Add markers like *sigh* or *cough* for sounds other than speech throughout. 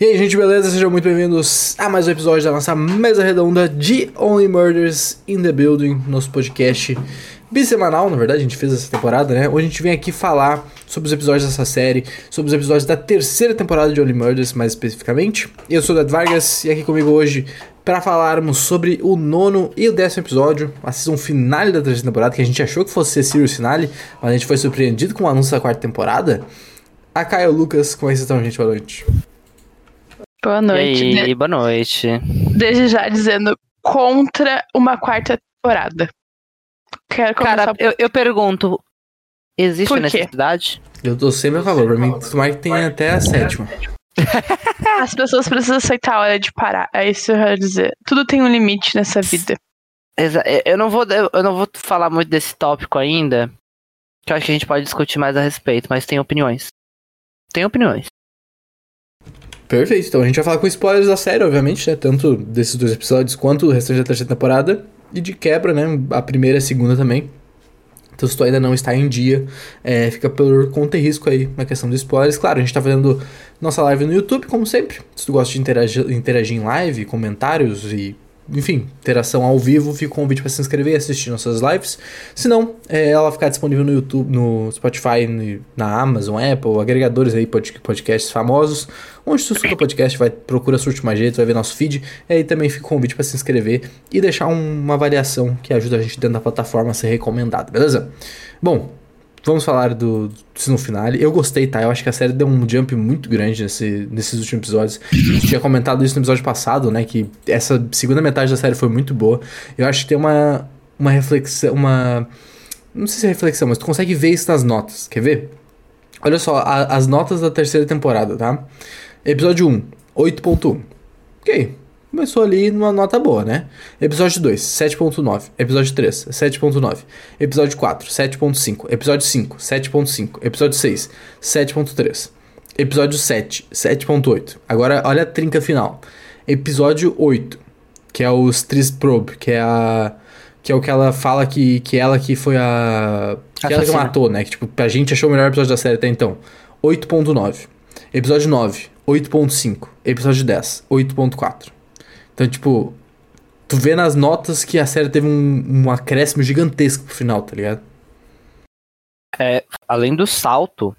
E aí, gente, beleza? Sejam muito bem-vindos a mais um episódio da nossa mesa redonda de Only Murders in the Building, nosso podcast bissemanal, na verdade, a gente fez essa temporada, né? Hoje a gente vem aqui falar sobre os episódios dessa série, sobre os episódios da terceira temporada de Only Murders, mais especificamente. Eu sou o Dad Vargas e aqui comigo hoje para falarmos sobre o nono e o décimo episódio, a season finale da terceira temporada, que a gente achou que fosse ser Sirius Finale, mas a gente foi surpreendido com o anúncio da quarta temporada. A Caio Lucas, como é que vocês estão, gente? Boa noite. Boa noite. E aí, boa noite. Desde já dizendo contra uma quarta temporada. Quero Cara, começar eu, eu pergunto, existe Por necessidade? Eu tô sempre a favor, pra mim, tomara que tenha até a sétima. *laughs* As pessoas precisam aceitar a hora de parar. É isso que eu quero dizer. Tudo tem um limite nessa vida. Exa- Eu não vou, eu não vou falar muito desse tópico ainda, que eu acho que a gente pode discutir mais a respeito, mas tem opiniões. Tem opiniões. Perfeito, então a gente vai falar com spoilers da série, obviamente, né? Tanto desses dois episódios quanto o restante da terceira temporada. E de quebra, né? A primeira e a segunda também. Então, se tu ainda não está em dia, é, fica por conta e risco aí na questão dos spoilers. Claro, a gente tá fazendo nossa live no YouTube, como sempre. Se tu gosta de interagir, interagir em live, comentários e, enfim, interação ao vivo, fica o convite para se inscrever e assistir nossas lives. Se não, é, ela ficar disponível no YouTube, no Spotify, no- na Amazon, Apple, agregadores aí, pod- podcasts famosos. Onde tu escuta podcast, vai procura Surte Mais Jeito, vai ver nosso feed. E aí também fica o convite para se inscrever e deixar um- uma avaliação que ajuda a gente dentro da plataforma a ser recomendado, beleza? Bom, vamos falar do, do finale. Eu gostei, tá? Eu acho que a série deu um jump muito grande nesse, nesses últimos episódios. Gente tinha comentado isso no episódio passado, né? Que essa segunda metade da série foi muito boa. Eu acho que tem uma, uma reflexão, uma... Não sei se é reflexão, mas tu consegue ver isso nas notas. Quer ver? Olha só, a- as notas da terceira temporada, tá? Episódio 1, 8.1. Ok, começou ali numa nota boa, né? Episódio 2, 7.9. Episódio 3, 7.9. Episódio 4, 7.5. Episódio 5, 7.5. Episódio 6, 7.3. Episódio 7, 7.8. Agora, olha a trinca final. Episódio 8, que é o Stris Probe, que é a... Que é o que ela fala que, que ela que foi a... Que ela que matou, né? Que, tipo, a gente achou o melhor episódio da série até então. 8.9. Episódio 9, 8.5. Episódio 10, 8.4. Então, tipo, tu vê nas notas que a série teve um, um acréscimo gigantesco pro final, tá ligado? Além do salto,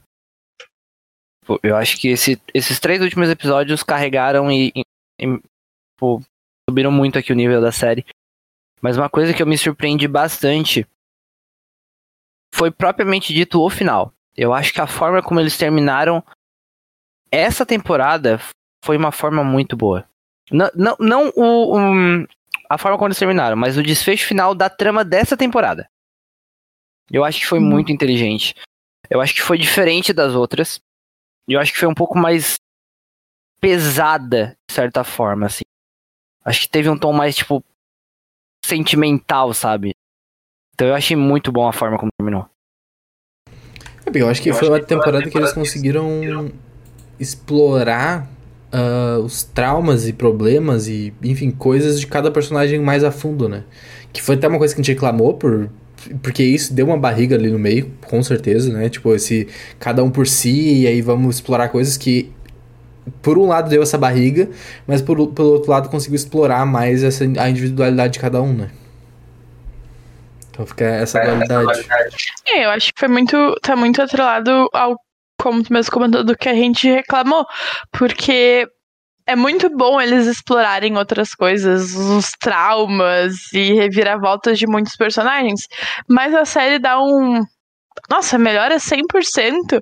eu acho que esse- esses três últimos episódios carregaram e, e- e, pô, subiram muito aqui o nível da série. Mas uma coisa que eu me surpreendi bastante foi propriamente dito o final. Eu acho que a forma como eles terminaram essa temporada foi uma forma muito boa. Não, não, não o, um, a forma como eles terminaram, mas o desfecho final da trama dessa temporada. Eu acho que foi Uhum. muito inteligente. Eu acho que foi diferente das outras. E eu acho que foi um pouco mais pesada, de certa forma, assim. Acho que teve um tom mais, tipo, sentimental, sabe? Então eu achei muito bom a forma como terminou. É, bem, Eu acho que foi uma temporada que eles conseguiram explorar ah, os traumas e problemas e, enfim, coisas de cada personagem mais a fundo, né? Que foi até uma coisa que a gente reclamou por. Porque isso deu uma barriga ali no meio, com certeza, né? Tipo, esse cada um por si, e aí vamos explorar coisas que, por um lado, deu essa barriga, mas por, pelo outro lado, conseguiu explorar mais essa, a individualidade de cada um, né? Então fica essa dualidade. É, eu acho que foi muito. tá muito atrelado ao, como tu mesmo comentou, do que a gente reclamou. Porque é muito bom eles explorarem outras coisas, os traumas e reviravoltas de muitos personagens. Mas a série dá um. Nossa, melhora 100%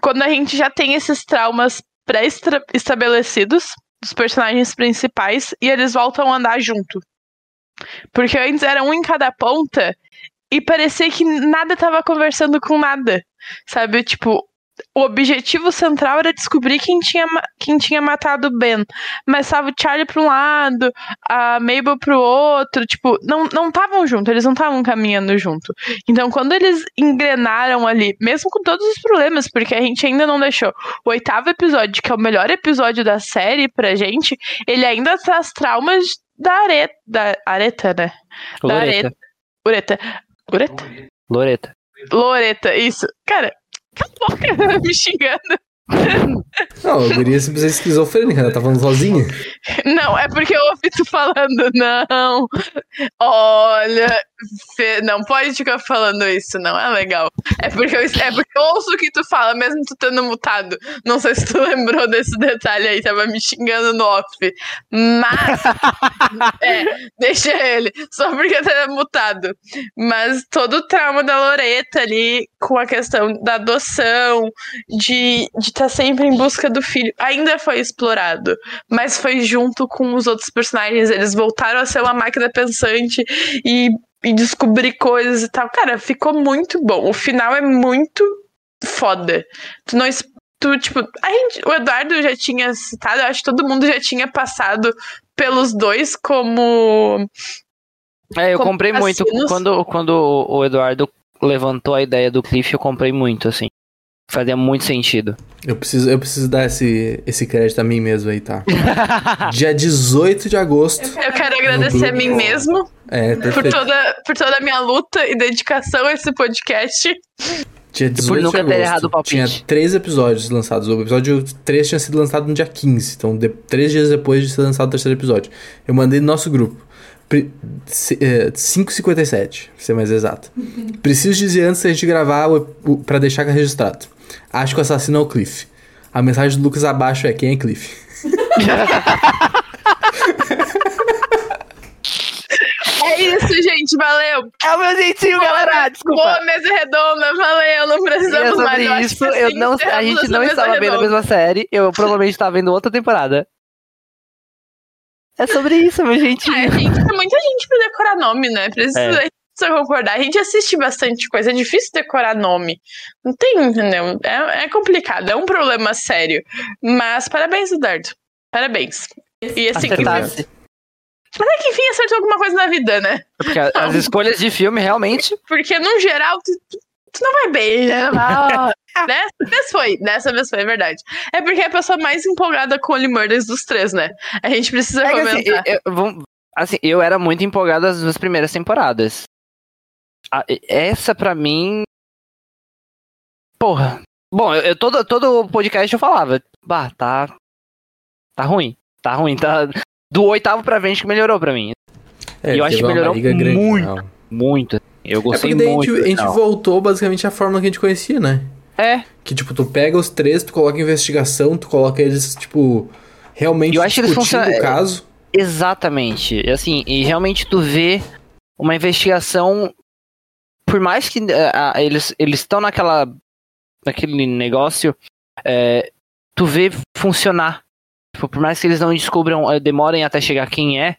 quando a gente já tem esses traumas pré-estabelecidos dos personagens principais e eles voltam a andar junto. Porque antes era um em cada ponta e parecia que nada tava conversando com nada. Sabe? Tipo, o objetivo central era descobrir quem tinha, quem tinha matado o Ben. Mas tava o Charlie pra um lado, a Mabel pro outro. Tipo, não não estavam juntos, eles não estavam caminhando junto. Então, quando eles engrenaram ali, mesmo com todos os problemas, porque a gente ainda não deixou o oitavo episódio, que é o melhor episódio da série pra gente, ele ainda traz traumas da areta. Da areta, né? Da Loreta. Ureta. Ureta? Loreta. Loreta, isso. Cara, cala a boca, me xingando. Não, a guria simplesmente esquizofrênica, ela tá falando sozinha. Não, é porque eu ouvi tu falando, não. Olha, Não pode ficar falando isso, não é legal. É porque, eu, é porque eu ouço o que tu fala, mesmo tu tendo mutado. Não sei se tu *laughs* lembrou desse detalhe aí, tava me xingando no off. Mas. *laughs* é, deixa ele, só porque tá mutado. Mas todo o trauma da Loreta ali, com a questão da adoção, de estar tá sempre em busca do filho, ainda foi explorado. Mas foi junto com os outros personagens. Eles voltaram a ser uma máquina pensante e e descobrir coisas e tal. Cara, ficou muito bom. O final é muito foda. Tu não. Tu, tipo, a gente, o Eduardo já tinha citado, eu acho que todo mundo já tinha passado pelos dois como. É, eu como comprei muito. Quando, quando o Eduardo levantou a ideia do Cliff, eu comprei muito, assim. Fazia muito sentido. Eu preciso, eu preciso dar esse, esse crédito a mim mesmo aí, tá? *laughs* Dia 18 de agosto. Eu quero agradecer a mim mesmo. É, por toda, por toda a minha luta e dedicação a esse podcast. Dia 18 de agosto, tinha três episódios lançados. O episódio 3 tinha sido lançado no dia 15. Então, de, três dias depois de ser lançado o terceiro episódio. Eu mandei no nosso grupo. 5h57, é, pra ser mais exato. *laughs* Preciso dizer antes da gente gravar o, o, pra deixar registrado. Acho que o assassino é o Cliff. A mensagem do Lucas abaixo é: quem é Cliff? *laughs* É isso, gente, valeu. É o meu jeitinho, boa, galera. Desculpa. Boa mesa redonda, valeu. Não precisamos é sobre mais. Isso, eu, eu não, a gente não estava vendo a mesma série. Eu provavelmente estava vendo outra temporada. É sobre isso, meu jeitinho. É, gente, tem muita gente pra decorar nome, né? Precisa, é precisa concordar. A gente assiste bastante coisa, é difícil decorar nome. Não tem, entendeu? É, é complicado, é um problema sério. Mas parabéns, Eduardo. Parabéns. E assim, que... Mas é que enfim acertou alguma coisa na vida, né? Porque as escolhas de filme realmente. Porque, no geral, tu, tu não vai bem, né? *laughs* *laughs* dessa vez foi, dessa vez foi, é verdade. É porque é a pessoa mais empolgada com Only Murders dos três, né? A gente precisa é comentar. Assim eu, eu, assim, eu era muito empolgado nas duas primeiras temporadas essa para mim. Porra. Bom, eu, eu, todo, todo podcast eu falava, bah, tá. Tá ruim. Tá ruim. Tá, do oitavo pra frente que melhorou pra mim. É, e eu acho que melhorou muito. Muito. Eu gostei é porque muito. A gente, a gente voltou basicamente à forma que a gente conhecia, né? É. Que, tipo, tu pega os três, tu coloca investigação, tu coloca eles, tipo, realmente eu acho discutindo eles funciona... o caso. Exatamente. Assim, e realmente tu vê uma investigação por mais que uh, eles eles estão naquela naquele negócio, é, tu vê funcionar. Tipo, por mais que eles não descubram, uh, demorem até chegar quem é,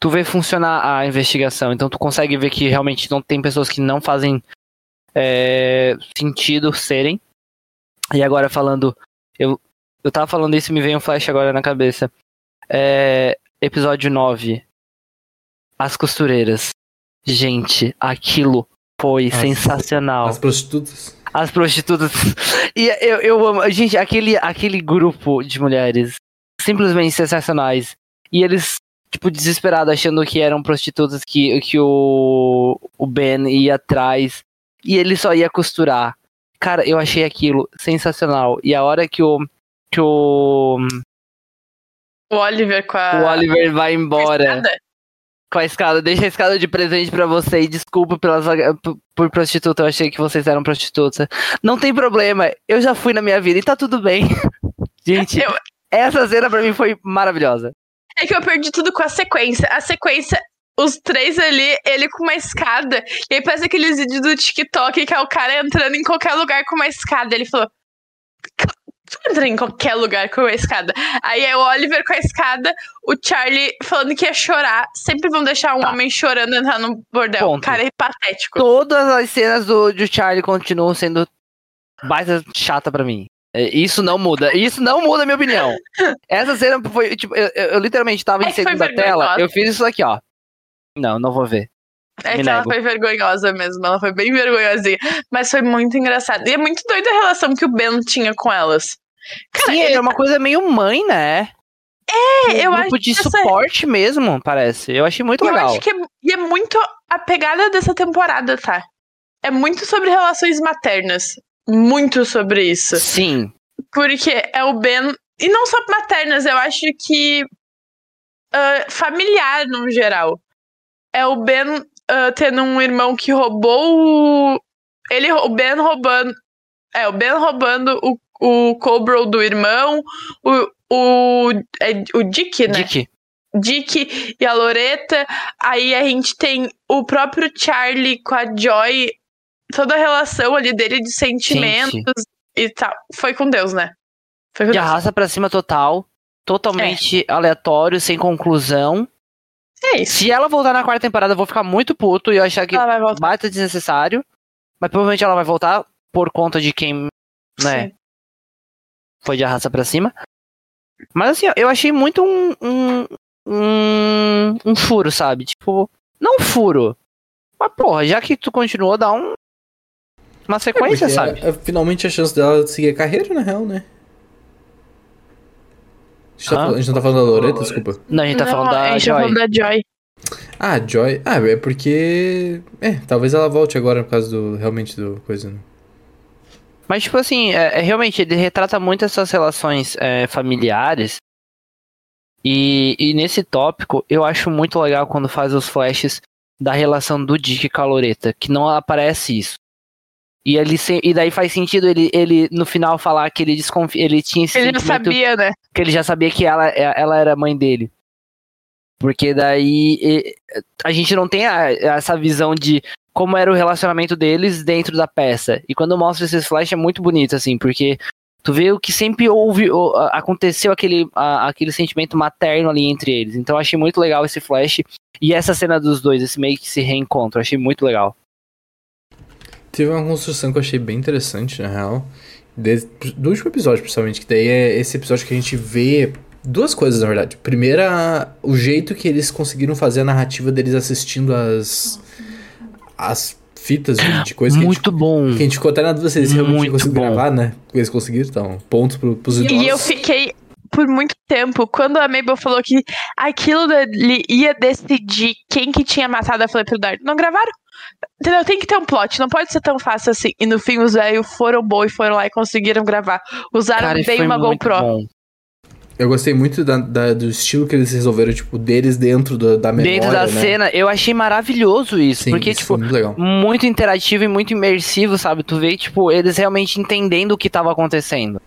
tu vê funcionar a investigação. Então tu consegue ver que realmente não tem pessoas que não fazem é, sentido serem. E agora falando, eu, eu tava falando isso e me veio um flash agora na cabeça. É, episódio 9. As costureiras. Gente, aquilo foi as, sensacional. As prostitutas? As prostitutas. E eu, eu amo. Gente, aquele, aquele grupo de mulheres simplesmente sensacionais. E eles, tipo, desesperados, achando que eram prostitutas que, que o, o Ben ia atrás. E ele só ia costurar. Cara, eu achei aquilo sensacional. E a hora que o. Que o. O Oliver com a. O Oliver vai embora com a escada. Deixa a escada de presente para você e desculpa pelas, por prostituta. Eu achei que vocês eram prostitutas. Não tem problema, eu já fui na minha vida e tá tudo bem. *laughs* Gente, eu... essa cena pra mim foi maravilhosa. É que eu perdi tudo com a sequência. A sequência os três ali, ele com uma escada. E aí parece aqueles vídeos do TikTok que é o cara entrando em qualquer lugar com uma escada. Ele falou: Tu entra em qualquer lugar com a escada. Aí é o Oliver com a escada, o Charlie falando que ia chorar. Sempre vão deixar um tá. homem chorando entrar no bordel. Ponto. Cara, é patético. Todas as cenas do, do Charlie continuam sendo mais chata para mim. É, isso não muda. Isso não muda a minha opinião. *laughs* Essa cena foi, tipo, eu, eu literalmente tava é em segunda tela, eu fiz isso aqui, ó. Não, não vou ver. É Me que nego. ela foi vergonhosa mesmo, ela foi bem vergonhosinha. Mas foi muito engraçado. E é muito doida a relação que o Ben tinha com elas. Cara, Sim, é uma coisa meio mãe, né? É, um eu grupo acho de suporte essa... mesmo, parece. Eu achei muito eu legal. Eu acho que é, e é muito a pegada dessa temporada, tá? É muito sobre relações maternas. Muito sobre isso. Sim. Porque é o Ben. E não só maternas, eu acho que. Uh, familiar no geral. É o Ben uh, tendo um irmão que roubou o. Ele, o Ben roubando. É, o Ben roubando o, o Cobra do irmão, o, o, é, o Dick, né? Dick. Dick e a Loreta. Aí a gente tem o próprio Charlie com a Joy. Toda a relação ali dele de sentimentos Gente. e tal. Foi com Deus, né? Foi com E Deus. arrasta pra cima total. Totalmente aleatório, sem conclusão. É isso. Se ela voltar na quarta temporada, eu vou ficar muito puto e eu achar que baita desnecessário. Mas provavelmente ela vai voltar por conta de quem, né, Sim. foi de arrasta pra cima. Mas assim, eu achei muito um, um, um, um furo, sabe? Tipo, não um furo. Mas porra, já que tu continuou, dá um. Uma sequência, Porque sabe? é- é finalmente a chance dela de seguir a carreira, na real, né? A gente, tá falando- a gente não tá falando da Loreta, desculpa. Não, a gente tá Não, falando a da gente tá Joy. falando da Joy. Ah, Joy. Ah, é porque. É, talvez ela volte agora por causa do. Realmente do coisa. Né? Mas, tipo assim, é, é, realmente, ele retrata muito essas relações é, familiares. E, e nesse tópico, eu acho muito legal quando faz os flashes da relação do Dick com a Loreta, que não aparece isso. E, ele se- e daí faz sentido ele, ele, no final, falar que ele desconfia. Ele tinha esse Ele não sentimento sabia, né? que ele já sabia que ela, é, ela era a mãe dele. Porque daí a gente não tem a- essa visão de como era o relacionamento deles dentro da peça. E quando mostra esses flash é muito bonito, assim, porque tu vê o que sempre houve, aconteceu aquele, a- aquele sentimento materno ali entre eles. Então eu achei muito legal esse flash. E essa cena dos dois, esse meio que se reencontro, achei muito legal. Teve uma construção que eu achei bem interessante, na real. de- do último episódio, principalmente. Que daí é esse episódio que a gente vê duas coisas, na verdade. Primeira, o jeito que eles conseguiram fazer a narrativa deles assistindo as. as fitas de, de coisa que a gente muito bom. Que a gente ficou até na dúvida se eles realmente Muito conseguiram bom. gravar, né? Eles conseguiram, então, pontos pro, pros idosos. E eu fiquei por muito tempo, quando a Mabel falou que aquilo dele ia decidir quem que tinha matado a Flip Dark, não gravaram? Entendeu? Tem que ter um plot, não pode ser tão fácil assim. E no fim os velhos foram bons e foram lá e conseguiram gravar. Usaram Cara, bem uma GoPro. bom. Eu gostei muito da- da- do estilo que eles resolveram, tipo, deles dentro da, da memória, Dentro da né? cena, eu achei maravilhoso isso. Sim, porque, isso tipo, foi muito legal. muito interativo e muito imersivo, sabe? Tu vê, tipo, eles realmente entendendo o que tava acontecendo.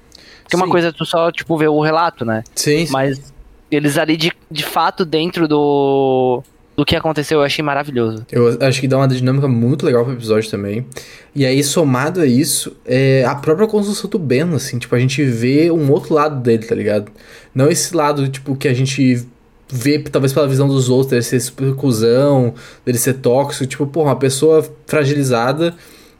Porque uma Sim. coisa é tu só, tipo, ver o relato, né? Sim. Mas eles ali, de, de fato, dentro do, do que aconteceu, eu achei maravilhoso. Eu acho que dá uma dinâmica muito legal pro episódio também. E aí, somado a isso, é a própria construção do Ben, assim, tipo, a gente vê um outro lado dele, tá ligado? Não esse lado, tipo, que a gente vê, talvez pela visão dos outros, dele ser super cuzão, dele ser tóxico, tipo, porra, uma pessoa fragilizada,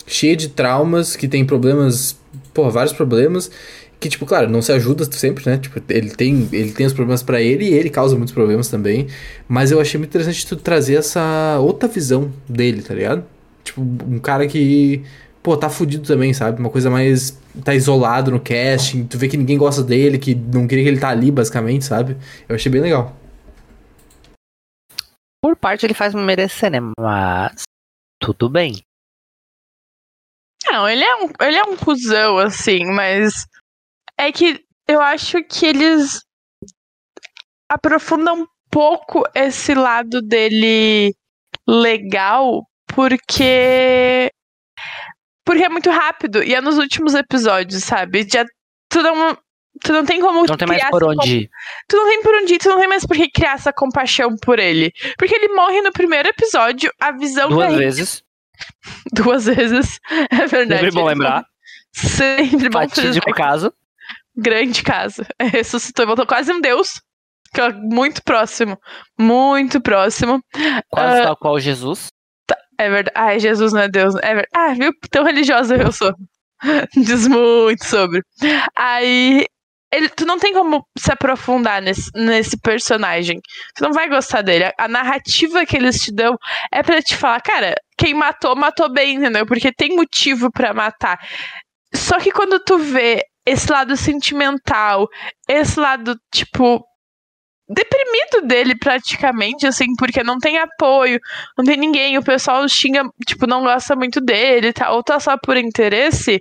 cheia de traumas, que tem problemas, porra, vários problemas, que, tipo, claro, não se ajuda sempre, né? Tipo, ele tem, ele tem os problemas pra ele e ele causa muitos problemas também. Mas eu achei muito interessante tu trazer essa outra visão dele, tá ligado? Tipo, um cara que, pô, tá fudido também, sabe? Uma coisa mais. tá isolado no casting, tu vê que ninguém gosta dele, que não queria que ele tá ali, basicamente, sabe? Eu achei bem legal. Por parte, ele faz merecer, né? Mas. Tudo bem. Não, ele é um, ele é um cuzão, assim, mas é que eu acho que eles aprofundam um pouco esse lado dele legal, porque porque é muito rápido e é nos últimos episódios, sabe? Já tu não tu não tem como Não tem mais por onde tu não tem por onde ir, tu não tem mais por que criar essa compaixão por ele. Porque ele morre no primeiro episódio, a visão Duas vezes. *laughs* Duas vezes. É verdade. Sempre bom lembrar. Sempre bom Fatídico caso. Grande caso. *laughs* Ressuscitou e voltou quase um deus. Que é Muito próximo. Muito próximo. Quase Ah. tal qual Jesus. É verdade. Ai, Jesus não é Deus. É verdade. Ah, viu? Tão religiosa eu sou. *laughs* Diz muito sobre. Aí. Ele, tu não tem como se aprofundar nesse, nesse personagem. Tu não vai gostar dele. A, a narrativa que eles te dão é pra te falar, cara, quem matou, matou bem, entendeu? Porque tem motivo pra matar. Só que quando tu vê esse lado sentimental, esse lado, tipo, deprimido dele praticamente, assim, porque não tem apoio, não tem ninguém, o pessoal xinga, tipo, não gosta muito dele, tá, ou tá só por interesse,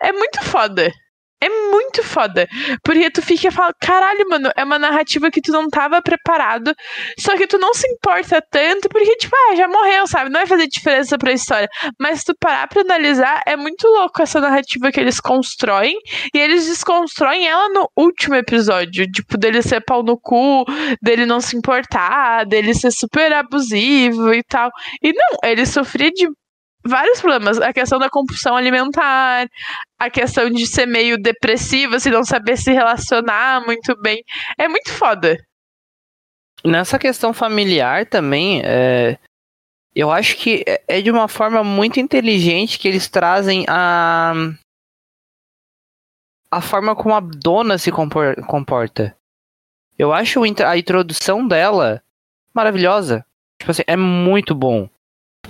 é muito foda. É muito foda. Porque tu fica e fala, caralho, mano, é uma narrativa que tu não tava preparado. Só que tu não se importa tanto, porque, tipo, ah, já morreu, sabe? Não vai fazer diferença pra história. Mas se tu parar pra analisar, é muito louco essa narrativa que eles constroem. E eles desconstroem ela no último episódio. Tipo, dele ser pau no cu, dele não se importar, dele ser super abusivo e tal. E não, ele sofria de vários problemas. A questão da compulsão alimentar, a questão de ser meio depressiva, se não saber se relacionar muito bem. É muito foda. Nessa questão familiar também, é, eu acho que é, é de uma forma muito inteligente que eles trazem a. a forma como a dona se comporta. Eu acho a introdução dela maravilhosa. Tipo assim, é muito bom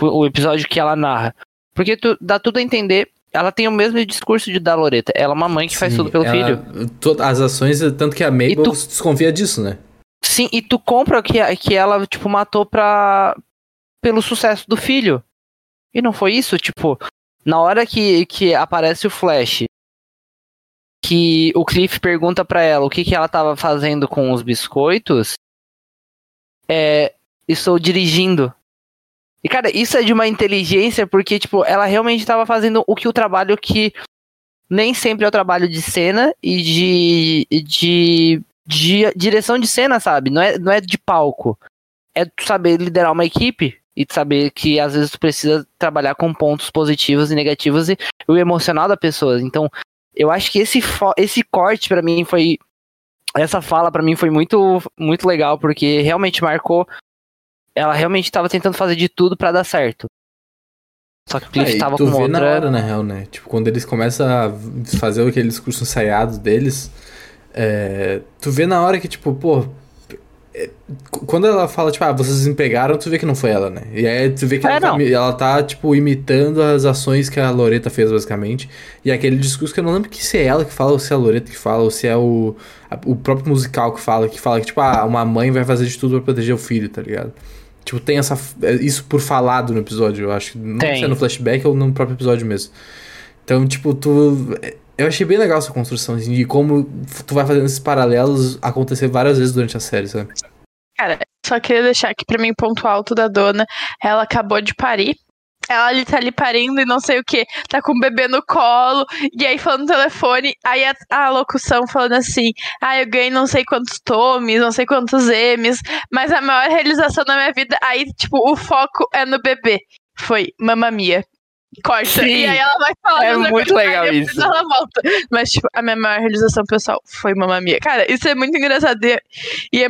o episódio que ela narra. Porque tu, dá tudo a entender. Ela tem o mesmo discurso de da Loreta. Ela é uma mãe que Sim, faz tudo pelo ela, filho. Todas as ações, tanto que a Mabel tu, desconfia disso, né? Sim, e tu compra que, que ela, tipo, matou pra. pelo sucesso do filho. E não foi isso? Tipo, na hora que, que aparece o Flash, que o Cliff pergunta para ela o que, que ela tava fazendo com os biscoitos, é. Estou dirigindo. E, cara, isso é de uma inteligência, porque, tipo, ela realmente estava fazendo o que o trabalho que nem sempre é o trabalho de cena e de, de, de direção de cena, sabe? Não é, não é de palco. É saber liderar uma equipe e saber que às vezes tu precisa trabalhar com pontos positivos e negativos e o emocional da pessoa. Então, eu acho que esse, esse corte para mim foi essa fala para mim foi muito muito legal porque realmente marcou ela realmente estava tentando fazer de tudo para dar certo. Só que o Cliff é, tava tu com vê outra... na hora, na real, né? Tipo, quando eles começam a fazer aquele discurso ensaiado deles, é, tu vê na hora que, tipo, pô... É, quando ela fala, tipo, ah, vocês me pegaram, tu vê que não foi ela, né? E aí tu vê que é, ela, tá, ela, tá, tipo, imitando as ações que a Loreta fez, basicamente. E aquele discurso que eu não lembro que se é ela que fala, ou se é a Loreta que fala, ou se é o, a, o próprio musical que fala, que fala que, tipo, ah, uma mãe vai fazer de tudo pra proteger o filho, tá ligado? Tipo, tem essa, é, isso por falado no episódio, eu acho. Não tem. sei se é no flashback ou no próprio episódio mesmo. Então, tipo, tu. É, eu achei bem legal essa construção, assim, de como tu vai fazendo esses paralelos acontecer várias vezes durante a série, sabe? Cara, só queria deixar aqui pra mim ponto alto da dona. Ela acabou de parir ela ali tá ali parindo e não sei o que, tá com o bebê no colo, e aí falando no telefone, aí a, a locução falando assim, ah, eu ganhei não sei quantos tomes, não sei quantos M's, mas a maior realização da minha vida, aí, tipo, o foco é no bebê. Foi Mamamia. Corta. Sim, e aí ela vai falar. É muito legal isso. Ela volta. Mas, tipo, a minha maior realização pessoal foi Mamamia. Cara, isso é muito engraçado. E é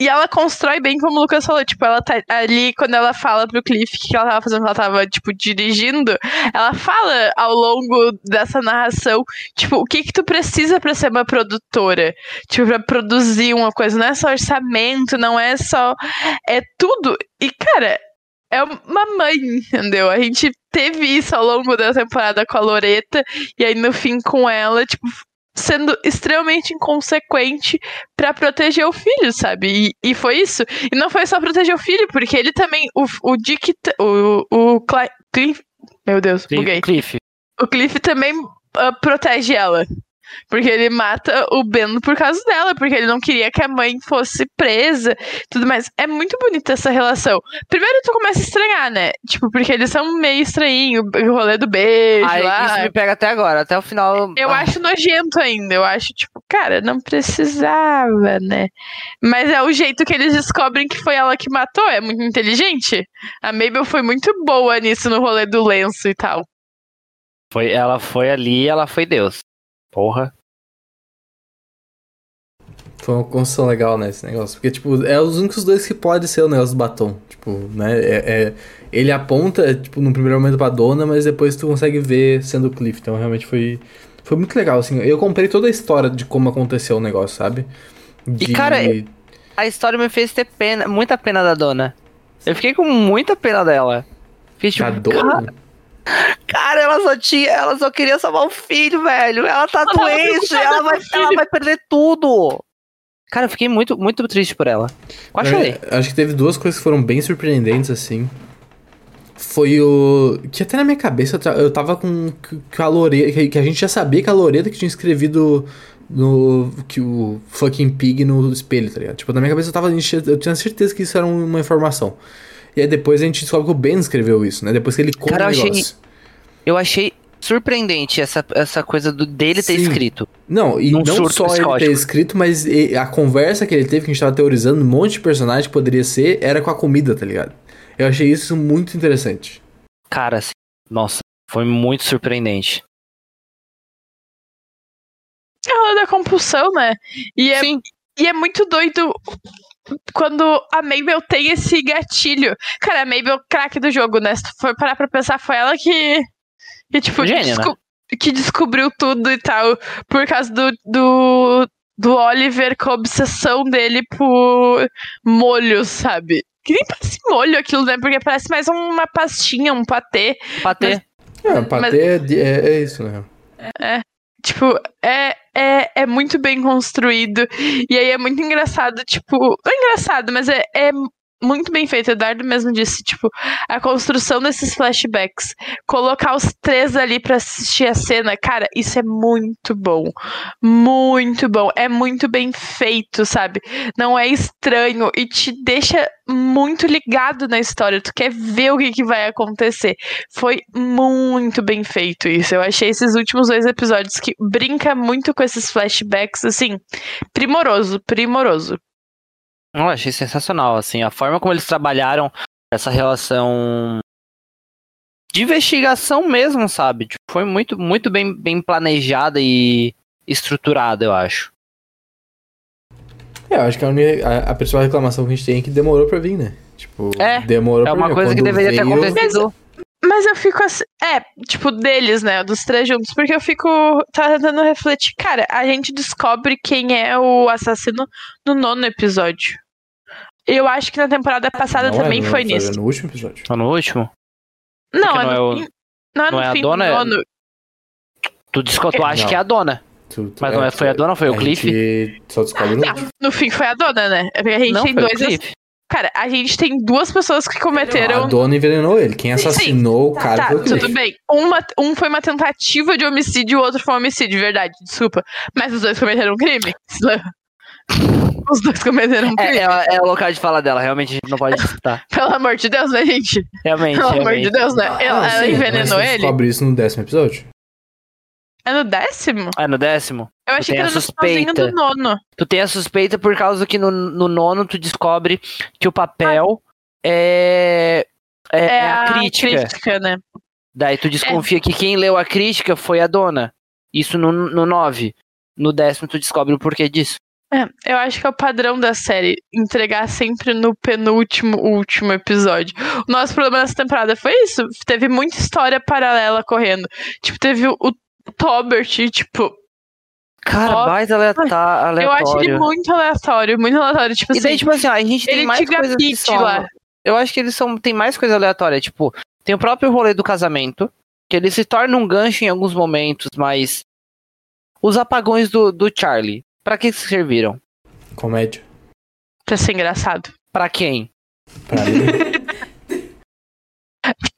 e ela constrói bem, como o Lucas falou, tipo, ela tá ali, quando ela fala pro Cliff que ela tava fazendo, ela tava, tipo, dirigindo, ela fala ao longo dessa narração, tipo, o que que tu precisa para ser uma produtora? Tipo, pra produzir uma coisa, não é só orçamento, não é só. É tudo. E, cara, é uma mãe, entendeu? A gente teve isso ao longo da temporada com a Loreta, e aí no fim com ela, tipo, sendo extremamente inconsequente para proteger o filho, sabe? E, e, foi isso. E não foi só proteger o filho, porque ele também, o, o Dick, o, o Cliff, meu Deus, buguei. Cliff. O Cliff também uh, protege ela. Porque ele mata o Ben por causa dela, porque ele não queria que a mãe fosse presa, tudo mais. É muito bonita essa relação. Primeiro tu começa a estranhar, né? Tipo, porque eles são meio estranhos, o rolê do beijo Aí, lá. Isso me pega até agora, até o final. Eu ah. acho nojento ainda. Eu acho, tipo, cara, não precisava, né? Mas é o jeito que eles descobrem que foi ela que matou. É muito inteligente. A Mabel foi muito boa nisso no rolê do lenço e tal. Foi, ela foi ali ela foi Deus. Porra. Foi uma construção legal, né, esse negócio. Porque, tipo, é os únicos dois que pode ser o negócio do batom. Tipo, né, é, é, ele aponta, tipo, no primeiro momento pra dona, mas depois tu consegue ver sendo o Cliff. Então, realmente foi, foi muito legal, assim. Eu comprei toda a história de como aconteceu o negócio, sabe? De... E, cara, a história me fez ter pena, muita pena da dona. Eu fiquei com muita pena dela. Fiquei, tipo, da dona? Cara, Cara, ela só tinha. Ela só queria salvar o filho, velho. Ela tá ela doente, ela vai, ela vai perder tudo. Cara, eu fiquei muito, muito triste por ela. Quase chorei. Acho que teve duas coisas que foram bem surpreendentes, assim. foi o. Que até na minha cabeça eu ta- eu tava com que- que a Loreda. Que a gente já sabia que a Loreda que tinha escrevido no. Que o fucking pig no espelho, tá ligado? Tipo, na minha cabeça eu tava. Eu tinha certeza que isso era uma informação. E aí depois a gente descobre que o Ben escreveu isso, né? Depois que ele conta Cara, o eu achei- negócio. Eu achei surpreendente essa, essa coisa do, dele ter Sim. escrito. Não, e não só ele ter escrito, mas a conversa que ele teve, que a gente tava teorizando, um monte de personagem que poderia ser, era com a comida, tá ligado? Eu achei isso muito interessante. Cara, assim, nossa, foi muito surpreendente. É a da compulsão, né? E é, Sim. e é muito doido quando a Mabel tem esse gatilho. Cara, a Mabel, craque do jogo, né? Se tu for parar pra pensar, foi ela que. Que, tipo, Gênia, desco- que descobriu tudo e tal. Por causa do, do, do Oliver com a obsessão dele por molho, sabe? Que nem parece molho aquilo, né? Porque parece mais uma pastinha, um patê. Patê. É, patê é, de- é, é isso, né? Tipo, é, é, é muito bem construído. E aí é muito engraçado, tipo. Não é engraçado, mas é, é muito bem feito. Eduardo mesmo disse, tipo, a construção desses flashbacks. Colocar os três ali pra assistir a cena, cara, isso é muito bom. Muito bom. É muito bem feito, sabe? Não é estranho e te deixa muito ligado na história. Tu quer ver o que, que vai acontecer. Foi muito bem feito isso. Eu achei esses últimos dois episódios que brinca muito com esses flashbacks, assim, primoroso, primoroso. Eu achei sensacional, assim, a forma como eles trabalharam essa relação de investigação mesmo, sabe? Tipo, foi muito, muito bem, bem planejada e estruturada, eu acho. É, eu acho que a, uni- a, a principal reclamação que a gente tem é que demorou pra vir, né? Tipo, É, demorou É pra uma vir. coisa que Quando deveria ter veio- acontecido. Mas eu fico assim. É, tipo, deles, né? Dos três juntos. Porque eu fico tá tentando refletir. Cara, a gente descobre quem é o assassino no nono episódio. Eu acho que na temporada passada Não é também no- foi nisso. No último episódio. Só no último? Não, é não no é o- fim. Não é no não é a fim dona, do é- nono. Tu, desco- tu acha Não. que é a dona. Tu- tu- Mas não é- foi a dona ou foi o a Cliff? gente só descobre no Não, último. no fim foi a dona, né? É porque a gente não, tem foi o dois. Cliff. Cara, a gente tem duas pessoas que cometeram. A dona envenenou ele. Quem Sim, sim. assassinou o cara Tá, foi o Cliff. tudo bem. Uma, um foi uma tentativa de homicídio, o outro foi um homicídio, verdade, desculpa. Mas os dois cometeram um crime. *laughs* *laughs* Os dois cometeram um crime. É, é, é o local de fala dela, realmente a gente não pode citar. *laughs* Pelo amor de Deus, né, gente? Realmente, Pelo amor de realmente. Deus, né? Ela, Ah, ela sim, envenenou você ele? descobre isso no décimo episódio? É no décimo? É no décimo? Eu achei tem que era no finalzinho suspeita. do nono. Tu tem a suspeita por causa que no, no nono tu descobre que o papel é, é, É, é a a crítica. crítica, né? Daí tu desconfia que quem leu a crítica foi a dona. Isso no, no 9. No décimo tu descobre o porquê disso. É, eu acho que é o padrão da série entregar sempre no penúltimo, último episódio. O nosso problema nessa temporada foi isso. Teve muita história paralela correndo. Tipo, teve o, o Tobert, tipo, Cara, Ó, mais aleatório. eu acho ele muito aleatório, muito aleatório. Tipo E daí, assim, tipo assim, ó, a gente tem mais coisas que são... lá. Eu acho que eles são tem mais coisa aleatória, tipo, tem o próprio rolê do casamento, que ele se torna um gancho em alguns momentos, mas os apagões do, do Charlie, pra que serviram? Comédia. pra ser engraçado. Pra quem? Pra. *laughs*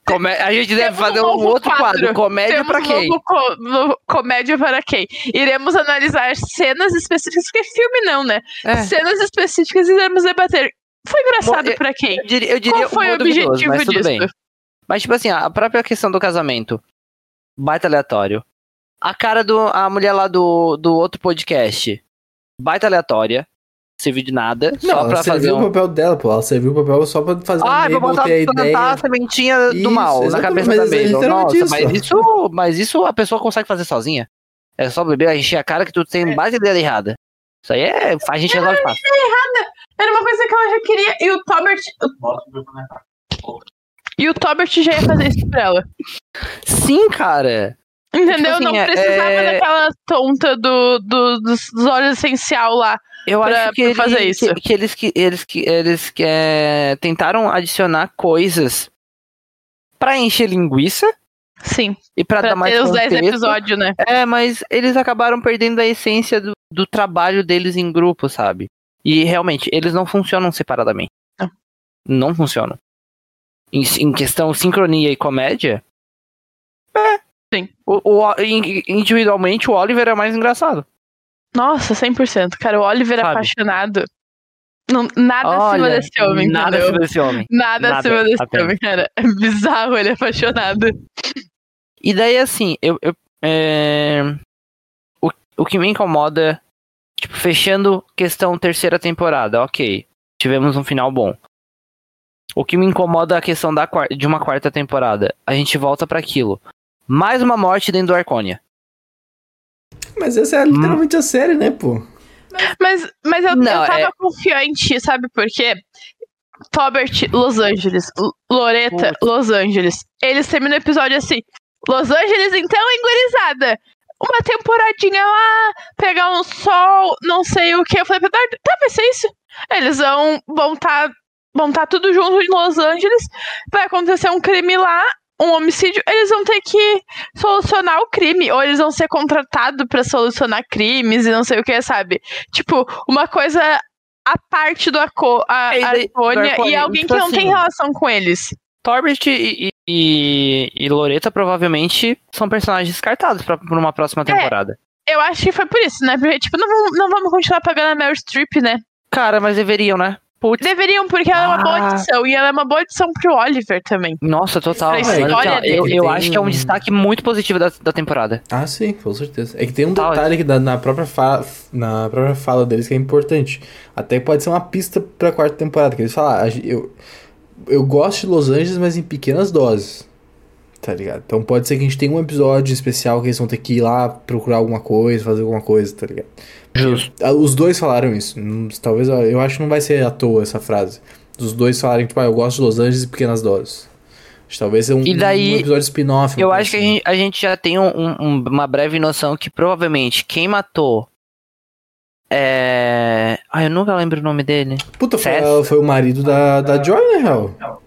Comé- A gente deve Temos fazer um um outro quadro, quadro. comédia Temos pra um quem? novo co- comédia para quem? Iremos analisar cenas específicas, porque filme não, né? É, Cenas específicas e iremos debater. Foi engraçado pra quem? eu diria, eu diria Qual foi um o duvidoso, objetivo mas tudo disso? bem. Mas, tipo assim, a própria questão do casamento. Baita aleatório. A cara do. A mulher lá do, do outro podcast. Baita aleatória. Serviu de nada. Não, só ela pra fazer um. o papel dela, pô. Ela serviu o papel só pra fazer Ah, a pra Mabel botar ter a plantar ideia. a sementinha do Isso, mal na cabeça da mas é Mabel. Nossa, isso. mas isso, mas isso a pessoa consegue fazer sozinha. É só beber, encher a cara que tu tem base ideia errada. Isso aí é. A gente resolve fácil. Era uma coisa que ela já queria. E o Tobert. E o Tobert já ia fazer isso pra ela. Sim, cara. Entendeu? assim, não é- precisava é- daquela tonta do, do- dos, olhos essencial lá. Eu Pra- acho que, ele- fazer isso. que, que eles que eles que eles que é, tentaram adicionar coisas pra encher linguiça Sim. e pra, Pra dar mais ter os 10 contexto. episódios, né? É, mas eles acabaram perdendo a essência do, do trabalho deles em grupo, sabe? E realmente, eles não funcionam separadamente. Não. Não funcionam. em, em questão sincronia e comédia. Sim. O, o, individualmente, o Oliver é mais engraçado. Nossa, 100%. Cara, o Oliver é Sabe? apaixonado. Não, nada acima Olha, desse homem, Nada entendeu? acima desse homem. Nada, Nada, acima desse apenas. homem, cara. É bizarro ele é apaixonado. E daí, assim, eu. eu é, o, o que me incomoda, tipo, fechando questão terceira temporada, ok. Tivemos um final bom. O que me incomoda é a questão da, de uma quarta temporada. A gente volta pra aquilo. Mais uma morte dentro do Arconia. Mas essa é literalmente a série, né, pô? Mas, mas eu, Não, eu tava é- confiante, sabe por quê? Tobert, Los Angeles. L- Loreta, Putz. Los Angeles. Eles terminam o episódio assim. Los Angeles, então, engurizada. Uma temporadinha lá, pegar um sol, não sei o que. Eu falei, tá, tá, vai ser isso. Eles vão vão tá, vão tá tudo junto em Los Angeles. Vai acontecer um crime lá, um homicídio. Eles vão ter que solucionar o crime. Ou eles vão ser contratados pra solucionar crimes e não sei o que, sabe? Tipo, uma coisa à parte do Aco, a, É, e a Arconia, e alguém tipo que não tem assim- relação com eles. Torbert e, e, e Loreta provavelmente são personagens descartados pra, pra uma próxima temporada. Eu acho que foi por isso, né? Porque, tipo, não não vamos continuar pagando a Meryl Streep, né? Cara, mas deveriam, né? Putz, Deveriam, porque ela é uma boa Ah. adição. E ela é uma boa adição pro Oliver também. nossa, total. Dele. eu, eu Tem acho que é um destaque muito positivo da, da temporada. Ah, sim, com certeza. É que tem um Tal. detalhe que dá na própria, fa na própria fala deles que é importante. Até pode ser uma pista pra quarta temporada, que eles falam, ah, eu, eu gosto de Los Angeles, mas em pequenas doses. Tá ligado? Então pode ser que a gente tenha um episódio especial que eles vão ter que ir lá procurar alguma coisa, fazer alguma coisa, tá ligado? Justo. Ah, Os dois falaram isso. Hum, Talvez eu acho que não vai ser à toa essa frase. Os dois falarem, tipo, ah, eu gosto de Los Angeles em pequenas doses. Acho que Talvez seja um, E daí, um episódio spin-off. Eu acho que a assim. gente, a gente já tem um- um- uma breve noção que provavelmente quem matou. É. Ah, eu nunca lembro o nome dele. Puta, foi, foi o marido da, da Joy, na real.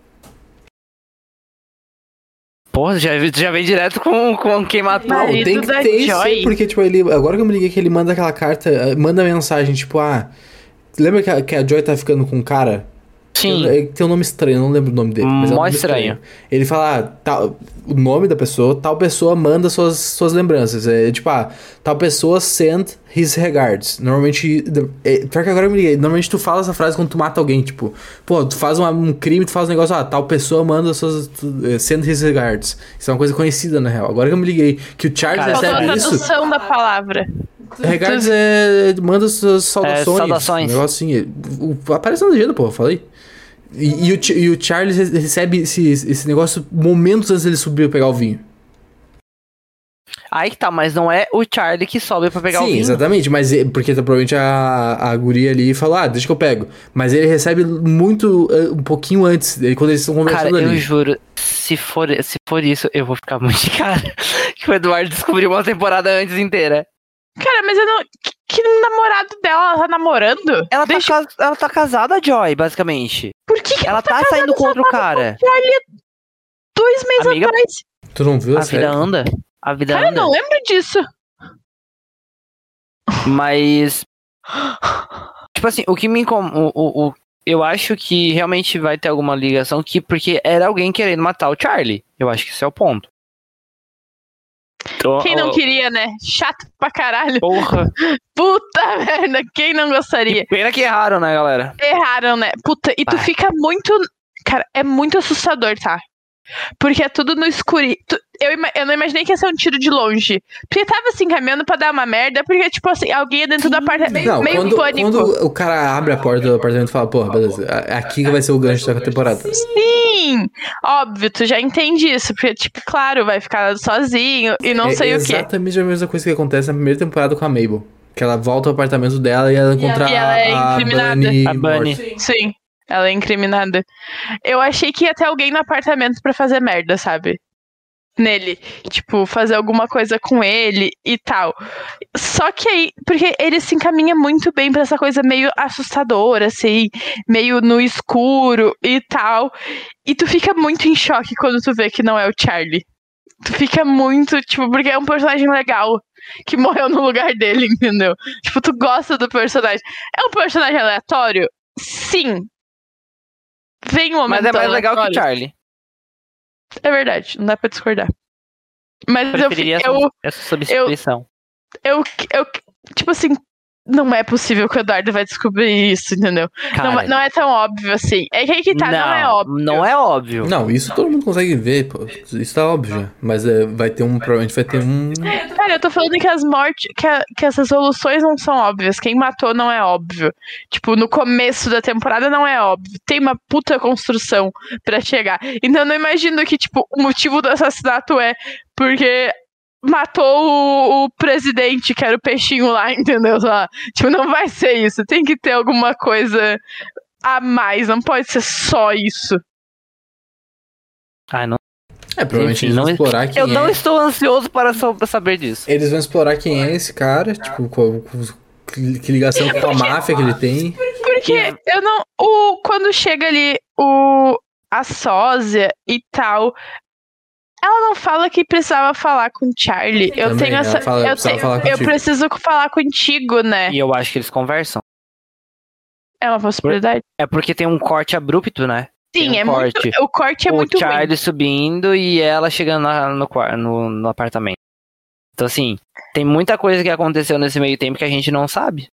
Porra, já, já vem direto com, com quem matou. Não, tem que ter sim, porque, tipo, ele. Agora que eu me liguei que ele manda aquela carta, eh, manda mensagem, tipo, ah. Lembra que a, que a Joy tá ficando com um cara? Sim. Ele tem um nome estranho, eu não lembro o nome dele. Mas é um Mó nome estranho. Ele fala, ah, tal, o nome da pessoa, tal pessoa manda suas, suas lembranças. É tipo, ah, tal pessoa send his regards. Normalmente. É, pior que agora eu me liguei. Normalmente tu fala essa frase quando tu mata alguém, tipo, pô, tu faz um, um crime, tu faz um negócio, ah, tal pessoa manda suas. tu- eh, Send his regards. Isso é uma coisa conhecida, na real. Agora que eu me liguei que o Charles Cara, a recebe isso. tradução da palavra. Regards é. Manda suas saudações. É, saudações. Um negócio assim. Aparece na legenda, pô, eu falei. E, e o, e o Charles re- recebe esse, esse negócio momentos antes dele subir pra pegar o vinho. Aí que tá, mas não é o Charlie que sobe pra pegar o Sim, vinho. exatamente, mas é- porque tá, provavelmente a, a guria ali falou, ah, deixa que eu pego. Mas ele recebe muito, eh, um pouquinho antes, ele- quando eles estão Cara, conversando eu ali. juro, se for, se for isso, eu vou ficar muito de cara. *laughs* Que o Eduardo descobriu uma temporada antes inteira. Cara, mas eu não. Que, que namorado dela ela tá namorando? Ela, Deixa- tá, ela tá casada, Joy, basicamente. Por que, que Ela tá saindo contra o cara. dois meses Amiga, atrás? Tu não viu A a série? vida anda. A vida Cara, eu anda. não lembro disso. Mas. Tipo assim, o que me incomoda. O, o, eu acho que realmente vai ter alguma ligação que. Porque era alguém querendo matar o Charlie. Eu acho que esse é o ponto. Então, Quem não ó, queria, né? Chato pra caralho. Porra. *laughs* Puta merda, quem não gostaria? Pena que erraram, né, galera? Erraram, né? Puta, e tu Ai. fica muito. Cara, é muito assustador, tá? Porque é tudo no escuro. Eu, eu não imaginei que ia ser um tiro de longe. Porque tava assim, caminhando pra dar uma merda. Porque, tipo assim, alguém é dentro do apartamento. Não, meio quando, pânico. quando o cara abre a porta do apartamento e fala, porra, beleza, é aqui que vai ser o gancho da temporada. Sim! Óbvio, tu já entende isso. Porque, tipo, claro, vai ficar sozinho e não é sei o quê. exatamente a mesma coisa que acontece na primeira temporada com a Mabel. Que ela volta ao apartamento dela e ela encontra E ela é a, a incriminada. Bunny A Bunny. morta. Sim, ela é incriminada. Eu achei que ia ter alguém no apartamento pra fazer merda, sabe? Nele. Tipo, fazer alguma coisa com ele e tal. Só que aí, porque ele se encaminha muito bem pra essa coisa meio assustadora, assim, meio no escuro e tal. E tu fica muito em choque quando tu vê que não é o Charlie. Tu fica muito, tipo, porque é um personagem legal que morreu no lugar dele, *laughs* entendeu? Tipo, tu gosta do personagem. É um personagem aleatório? Sim. Vem um Mas é mais legal que o. Charlie. É verdade, não dá pra discordar. Mas eu, Preferiria essa, eu, essa substituição. eu, eu, tipo assim, não é possível que o Eduardo vai descobrir isso, entendeu? Cara, Não, não é tão óbvio assim. É que aí que tá, não, é óbvio. Não é óbvio. Não, isso todo mundo consegue ver, pô. Isso tá óbvio. Mas é, vai ter um. Provavelmente vai ter um. Cara, eu tô falando que as mortes, que, a- que essas soluções não são óbvias. Quem matou não é óbvio. Tipo, no começo da temporada não é óbvio. Tem uma puta construção pra chegar. Então eu não imagino que, tipo, o motivo do assassinato é porque matou o, o presidente, que era o peixinho lá, *laughs* entendeu? Lá. Tipo, não vai ser isso. Tem que ter alguma coisa a mais. Não pode ser só isso. Ai, não. É, provavelmente Enfim, eles vão não- explorar quem Eu não é. estou ansioso para saber disso. Eles vão explorar quem é esse cara, tipo, qual- que que ligação com a máfia que ele tem. Porque eu não. O, quando chega ali o, a sósia e tal. Ela não fala que precisava falar com o Charlie. Eu Também, tenho ela essa. fala- eu, tenho- falar eu preciso falar contigo, né? E eu acho que eles conversam. É uma possibilidade. É porque tem um corte abrupto, né? Sim, um é corte. muito. O corte é o muito Charlie ruim. subindo e ela chegando na- no, no, no apartamento. Então, assim, tem muita coisa que aconteceu nesse meio tempo que a gente não sabe.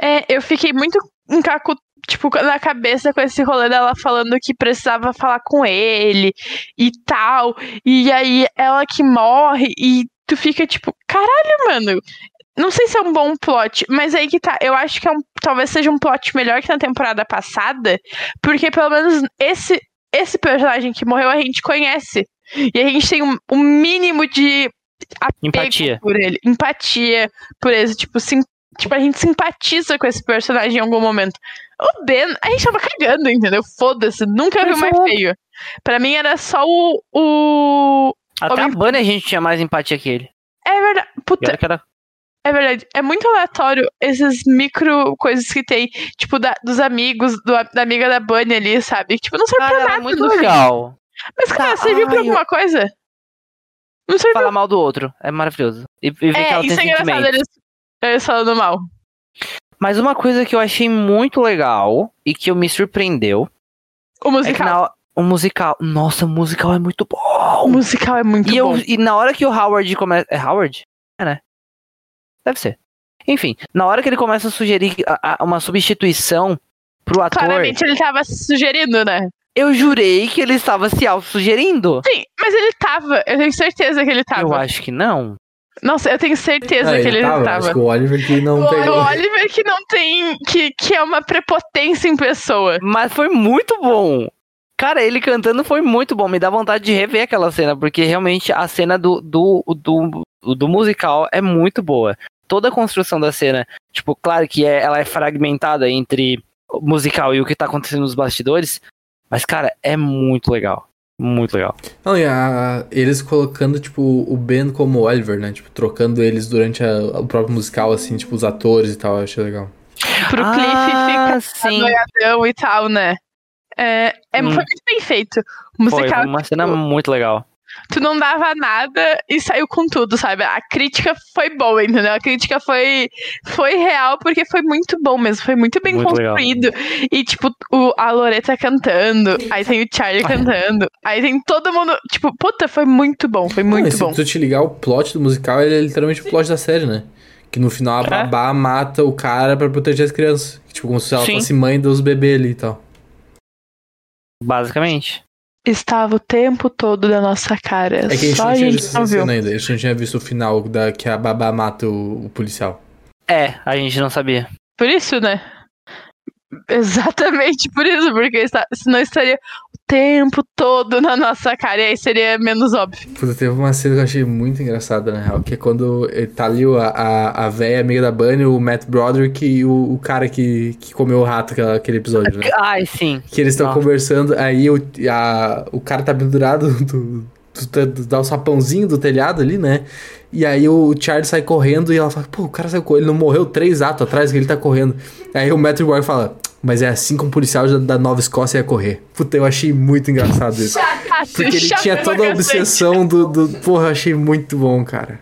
É, eu fiquei muito encacu, tipo, na cabeça com esse rolê dela falando que precisava falar com ele e tal. E aí ela que morre e tu fica tipo, caralho, mano. Não sei se é um bom plot, mas aí que tá. Eu acho que é um, talvez seja um plot melhor que na temporada passada, porque pelo menos esse esse personagem que morreu a gente conhece. E a gente tem um, um mínimo de Empatia. por ele, empatia por ele, tipo, sim, tipo, a gente simpatiza com esse personagem em algum momento. O Ben, a gente tava cagando, entendeu? Foda-se, nunca viu Mas mais feio. Pra mim era só o. o... Até a Homem- Bunny a gente tinha mais empatia que ele. É verdade. Puta, que era... é verdade. É muito aleatório esses micro coisas que tem, tipo, da- dos amigos, do- da amiga da Bunny ali, sabe? Tipo, não serve Cara, pra ela é nada. muito legal. Mas, cara, Tá, serviu pra ai, alguma coisa? Não serviu. Falar mal do outro. É maravilhoso. E, e ver que É, ela tem isso é engraçado, eles, eles falando mal. Mas uma coisa que eu achei muito legal e que eu me surpreendeu O é musical. na, o musical. Nossa, o musical é muito O bom. musical é muito E, eu, bom. e na hora que o Howard começa. É Howard? É, né? Deve ser. Enfim, na hora que ele começa a sugerir a- a- uma substituição pro ator, Claramente ele tava sugerindo, né? eu jurei que ele estava se auto-sugerindo. Sim, mas ele tava. Eu tenho certeza que ele tava. Eu acho que não. Nossa, eu tenho certeza Ah, que ele tava. tava. Acho que o Oliver que não O pegou. Oliver que não tem. Que, que é uma prepotência em pessoa. Mas foi muito bom. Cara, ele cantando foi muito bom. Me dá vontade de rever aquela cena, porque realmente a cena do, do, do, do musical é muito boa. Toda a construção da cena, tipo, claro que é, ela é fragmentada entre o musical e o que tá acontecendo nos bastidores, mas, cara, é muito legal. Muito legal. Não, e a- eles colocando, tipo, o Ben como Oliver, né? Tipo, trocando eles durante a- o próprio musical, assim, tipo, os atores e tal, eu achei legal. Pro ah, Cliff ficar sim. noiadão e tal, né? É, é, Hum. Foi muito bem feito. O Foi musical, uma cena tipo, muito legal. Tu não dava nada e saiu com tudo, sabe? A crítica foi boa, entendeu? A crítica foi, foi real porque foi muito bom mesmo. Foi muito bem Muito legal. construído. E, tipo, o, a Loreta cantando, aí tem o Charlie cantando, aí tem todo mundo. Tipo, puta, foi muito bom, foi Não, muito se bom. tu te ligar, o plot do musical ele é literalmente o plot da série, né? Que no final a É. babá mata o cara pra proteger as crianças. Tipo, como se ela Sim. fosse mãe dos bebês ali e tal. Basicamente. Estava o tempo todo da nossa cara. É que a gente Só não a tinha gente visto não viu. ainda. A gente não tinha visto o final da que a babá mata o, o policial. É, a gente não sabia. Por isso, né? *laughs* Exatamente por isso, porque está, senão estaria o tempo todo na nossa cara e aí seria menos óbvio. Puta, teve uma cena que eu achei muito engraçada, na real. Que é quando ele tá ali a, a, a véia amiga da Bunny, o Matt Broderick e o, o cara que, que comeu o rato aquela, aquele episódio, né? Ai, sim. Que eles estão conversando, aí o, a, o cara tá pendurado *laughs* do, do, do, dá o sapãozinho do telhado ali, né? E aí o Charlie sai correndo e ela fala, pô, o cara saiu correndo, ele não morreu três atos atrás que ele tá correndo. Aí o Matthew Boy fala, mas é assim que um policial da- Nova Escócia ia correr. Puta, eu achei muito engraçado isso. Porque ele tinha toda a obsessão do, do. Porra, eu achei muito bom, cara.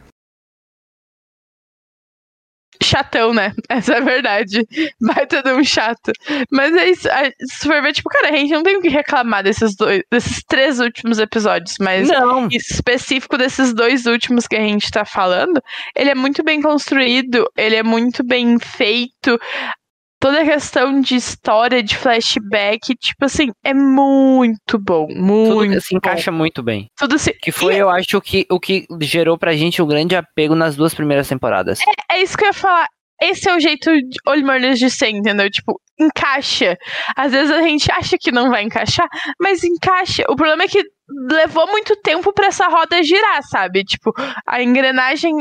Chatão, né? *laughs* Essa é a verdade. Baita de um chato. Mas é isso. a- Se for ver, tipo, cara, a gente não tem o que reclamar desses dois, desses três últimos episódios, mas Não. específico desses dois últimos que a gente tá falando, ele é muito bem construído, ele é muito bem feito. Toda a questão de história, de flashback, tipo assim, é muito bom. Muito Tudo se bom. encaixa muito bem. Tudo se... Que foi, E eu acho, que o que gerou pra gente um grande apego nas duas primeiras temporadas. é isso que eu ia falar. Esse é o jeito de olho de ser, entendeu? Tipo, encaixa. Às vezes a gente acha que não vai encaixar, mas encaixa. O problema é que levou muito tempo pra essa roda girar, sabe? Tipo, a engrenagem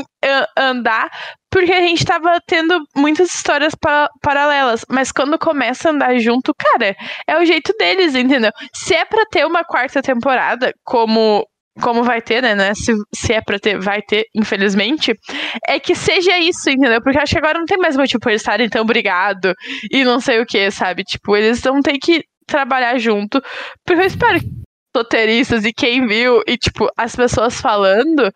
andar, porque a gente tava tendo muitas histórias pa- paralelas. Mas quando começa a andar junto, cara, é o jeito deles, entendeu? Se é pra ter uma quarta temporada, como. Como vai ter, né? né? Se, se é pra ter, vai ter, infelizmente é que seja isso, entendeu? Porque acho que agora não tem mais motivo pra eles estarem tão brigados e não sei o que, sabe? Tipo, eles vão ter que trabalhar junto. Porque eu espero que roteiristas e quem viu e, tipo, as pessoas falando.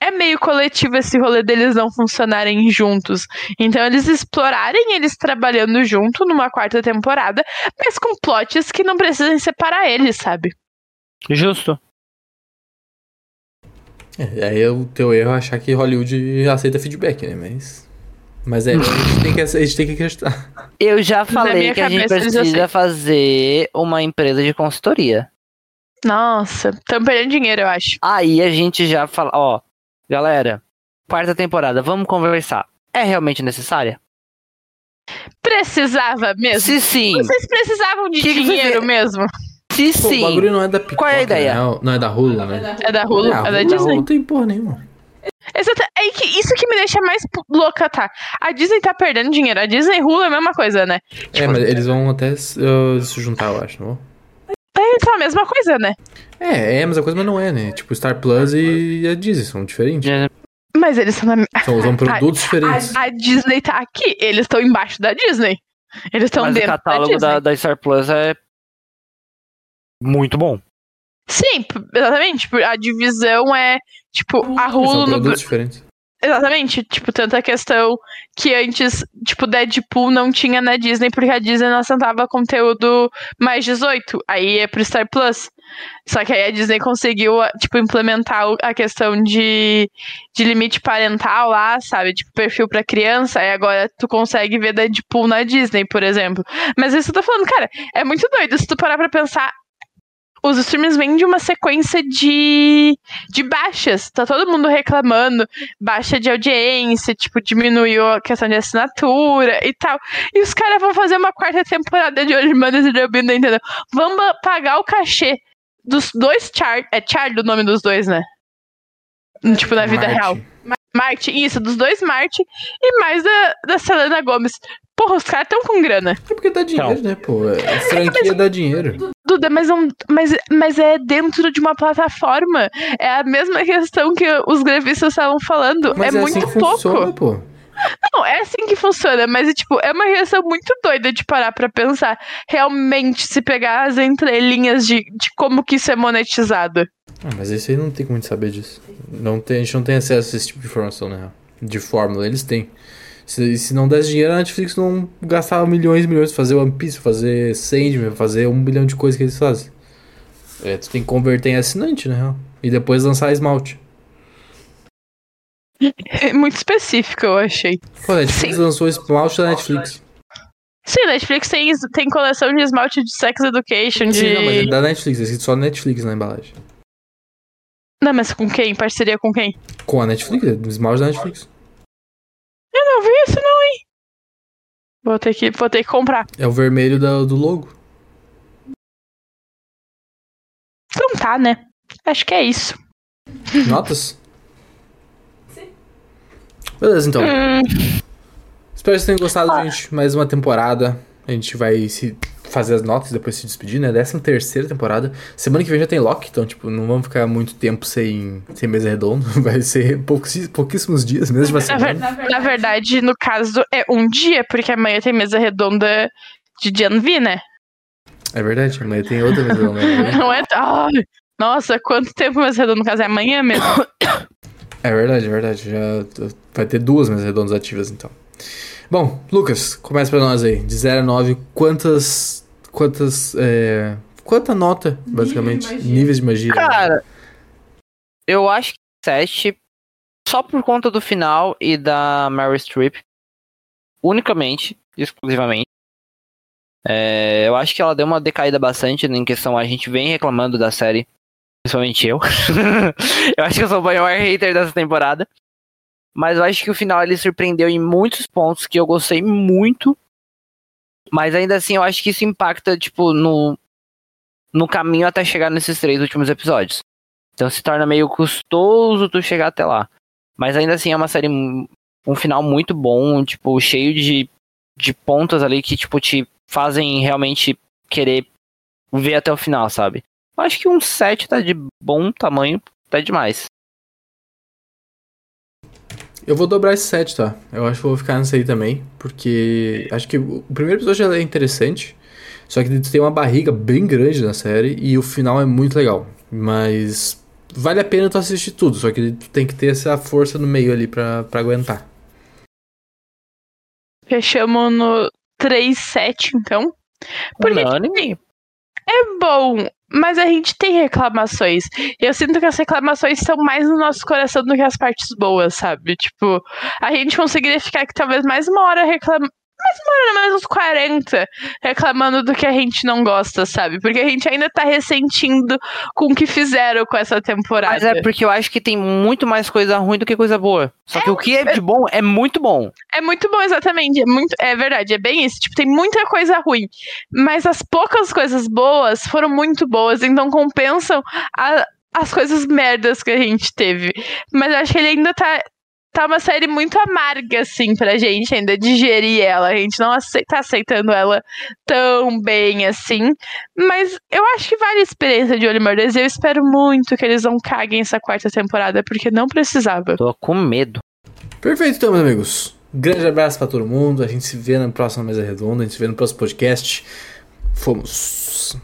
É meio coletivo esse rolê deles não funcionarem juntos. Então, eles explorarem eles trabalhando junto numa quarta temporada, mas com plots que não precisam separar eles, sabe? Justo. É, aí o teu erro é achar que Hollywood aceita feedback, né? Mas. Mas é, a gente tem que, a gente tem que acreditar. Eu já falei que a gente precisa fazer uma empresa de consultoria. Nossa, estão perdendo dinheiro, eu acho. Aí a gente já fala, ó, galera, quarta temporada, vamos conversar. É realmente necessária? Precisava mesmo. Se sim, Vocês precisavam de Que que dinheiro você- mesmo. Se Pô, o sim. bagulho não é da Pipoca, Qual é a ideia? Né? Não é da Hulu, né? É da Hulu, Ah, é da Disney. Não tem porra nenhuma. Exato. É que isso que me deixa mais louca, tá? A Disney tá perdendo dinheiro. A Disney e Hulu é a mesma coisa, né? É, mas eles vão até uh, se juntar, eu acho, não? É então a mesma coisa, né? É, é a mesma coisa, mas não é, né? Tipo, Star Plus e a Disney são diferentes. Mas eles são na. São, são *laughs* produtos diferentes. A, a Disney tá aqui. Eles estão embaixo da Disney. Eles estão o dentro da catálogo Disney. da, da Star Plus é muito bom. Sim, exatamente. Tipo, A divisão é, tipo, a São Hulu no. produtos diferentes. Exatamente, tipo, tanta questão que antes, tipo, Deadpool não tinha na Disney, porque a Disney não assentava conteúdo mais 18, aí é pro Star Plus. Só que aí a Disney conseguiu, tipo, implementar a questão de, de limite parental lá, sabe? Tipo, perfil pra criança, aí agora tu consegue ver Deadpool na Disney, por exemplo. Mas isso que eu tô falando, cara, é muito doido. Se tu parar pra pensar, os streams vêm de uma sequência de, de baixas. Tá todo mundo reclamando baixa de audiência, tipo, diminuiu a questão de assinatura e tal. E os caras vão fazer uma quarta temporada de Ozymandias e Delbina, entendeu? Vamos pagar o cachê dos dois Char... É Charlie o nome dos dois, né? Tipo, na vida Marte. real. Marte, isso, dos dois Marte e mais da, da Selena Gomes. Porra, os caras tão com grana. É porque dá dinheiro, Então. né, pô? A franquia dá dinheiro. Duda, mas, é um- mas, mas é dentro de uma plataforma. É a mesma questão que os grevistas estavam falando. Mas é, é, muito assim que pouco. funciona, pô. Não, é assim que funciona, mas é, tipo, é uma reação muito doida de parar pra pensar. Realmente, se pegar as entrelinhas de, de como que isso é monetizado. Ah, mas isso aí não tem como a gente saber disso. Não tem, a gente não tem acesso a esse tipo de informação, real. De fórmula, eles têm. Se, se não desse dinheiro, a Netflix não gastava milhões e milhões pra fazer One Piece, fazer Sandman, fazer um bilhão de coisas que eles fazem. É, tu tem que converter em assinante, na real. E depois lançar esmalte. É muito específico, eu achei. Pô, a Netflix lançou esmalte da Netflix. Sim, Netflix tem, tem coleção de esmalte de Sex Education, de. Sim, não, mas é da Netflix, é escrito só Netflix na embalagem. Não, mas com quem? Parceria com quem? Com a Netflix, é esmalte da Netflix. Eu não vi isso, não, hein? Vou ter que, vou ter que comprar. É o vermelho da- do logo. Então tá, né? Acho que é isso. Notas? Beleza, então. Hum, Espero que vocês tenham gostado, gente. Mais uma temporada. A gente vai se fazer as notas e depois se despedir, né? Décima terceira temporada. Semana que vem já tem Loki, então, tipo, não vamos ficar muito tempo sem, sem mesa redonda. *laughs* Vai ser pouquíssimos, pouquíssimos dias, menos de uma na, na verdade, no caso, é um dia, porque amanhã tem mesa redonda de V, né? É verdade, amanhã tem outra mesa redonda. né? Não é. Ai, nossa, quanto tempo mesa redonda no caso? É amanhã mesmo? É verdade, é verdade. Já vai ter duas mesas redondas ativas, então. Bom, Lucas, começa pra nós aí. De 0 a 9, quantas. Quantas. É, quanta nota, basicamente? de magia. Níveis de magia. Cara, eu acho que 7, só por conta do final e da Meryl Streep. Unicamente, exclusivamente. É, eu acho que ela deu uma decaída bastante em questão. A gente vem reclamando da série, principalmente eu. *laughs* eu acho que eu sou o maior hater dessa temporada. Mas eu acho que o final ele surpreendeu em muitos pontos que eu gostei muito. Mas ainda assim, eu acho que isso impacta, tipo, no, no caminho até chegar nesses três últimos episódios. Então se torna meio custoso tu chegar até lá. Mas ainda assim é uma série, um final muito bom, tipo, cheio de, de pontas ali que, tipo, te fazem realmente querer ver até o final, sabe? Eu acho que um 7 tá de bom tamanho, tá demais. Eu vou dobrar esse 7, tá? Eu acho que vou ficar nesse aí também, porque acho que o primeiro episódio já é interessante, só que tem uma barriga bem grande na série e o final é muito legal. Mas vale a pena tu assistir tudo, só que tu tem que ter essa força no meio ali pra, pra aguentar. Fechamos no 3-7, então. Porque Unânime. é bom, mas a gente tem reclamações. E eu sinto que as reclamações estão mais no nosso coração do que as partes boas, sabe? Tipo, a gente conseguiria ficar aqui talvez mais uma hora reclamando. Mais hora, não, mais uns 40 reclamando do que a gente não gosta, sabe? Porque a gente ainda tá ressentindo com o que fizeram com essa temporada. Mas é porque eu acho que tem muito mais coisa ruim do que coisa boa. Só que o que é de bom é muito bom. É muito bom, exatamente. É, muito, é verdade, é bem isso. Tipo, tem muita coisa ruim. Mas as poucas coisas boas foram muito boas, então compensam a- as coisas merdas que a gente teve. Mas eu acho que ele ainda tá. Tá uma série muito amarga, assim, pra gente ainda digerir ela. A gente não acei- tá aceitando ela tão bem assim. Mas eu acho que vale a experiência de Olho Murders. E eu espero muito que eles não caguem essa quarta temporada, porque não precisava. Tô com medo. Perfeito, então, meus amigos. Grande abraço pra todo mundo. A gente se vê na próxima mesa redonda, a gente se vê no próximo podcast. Fomos.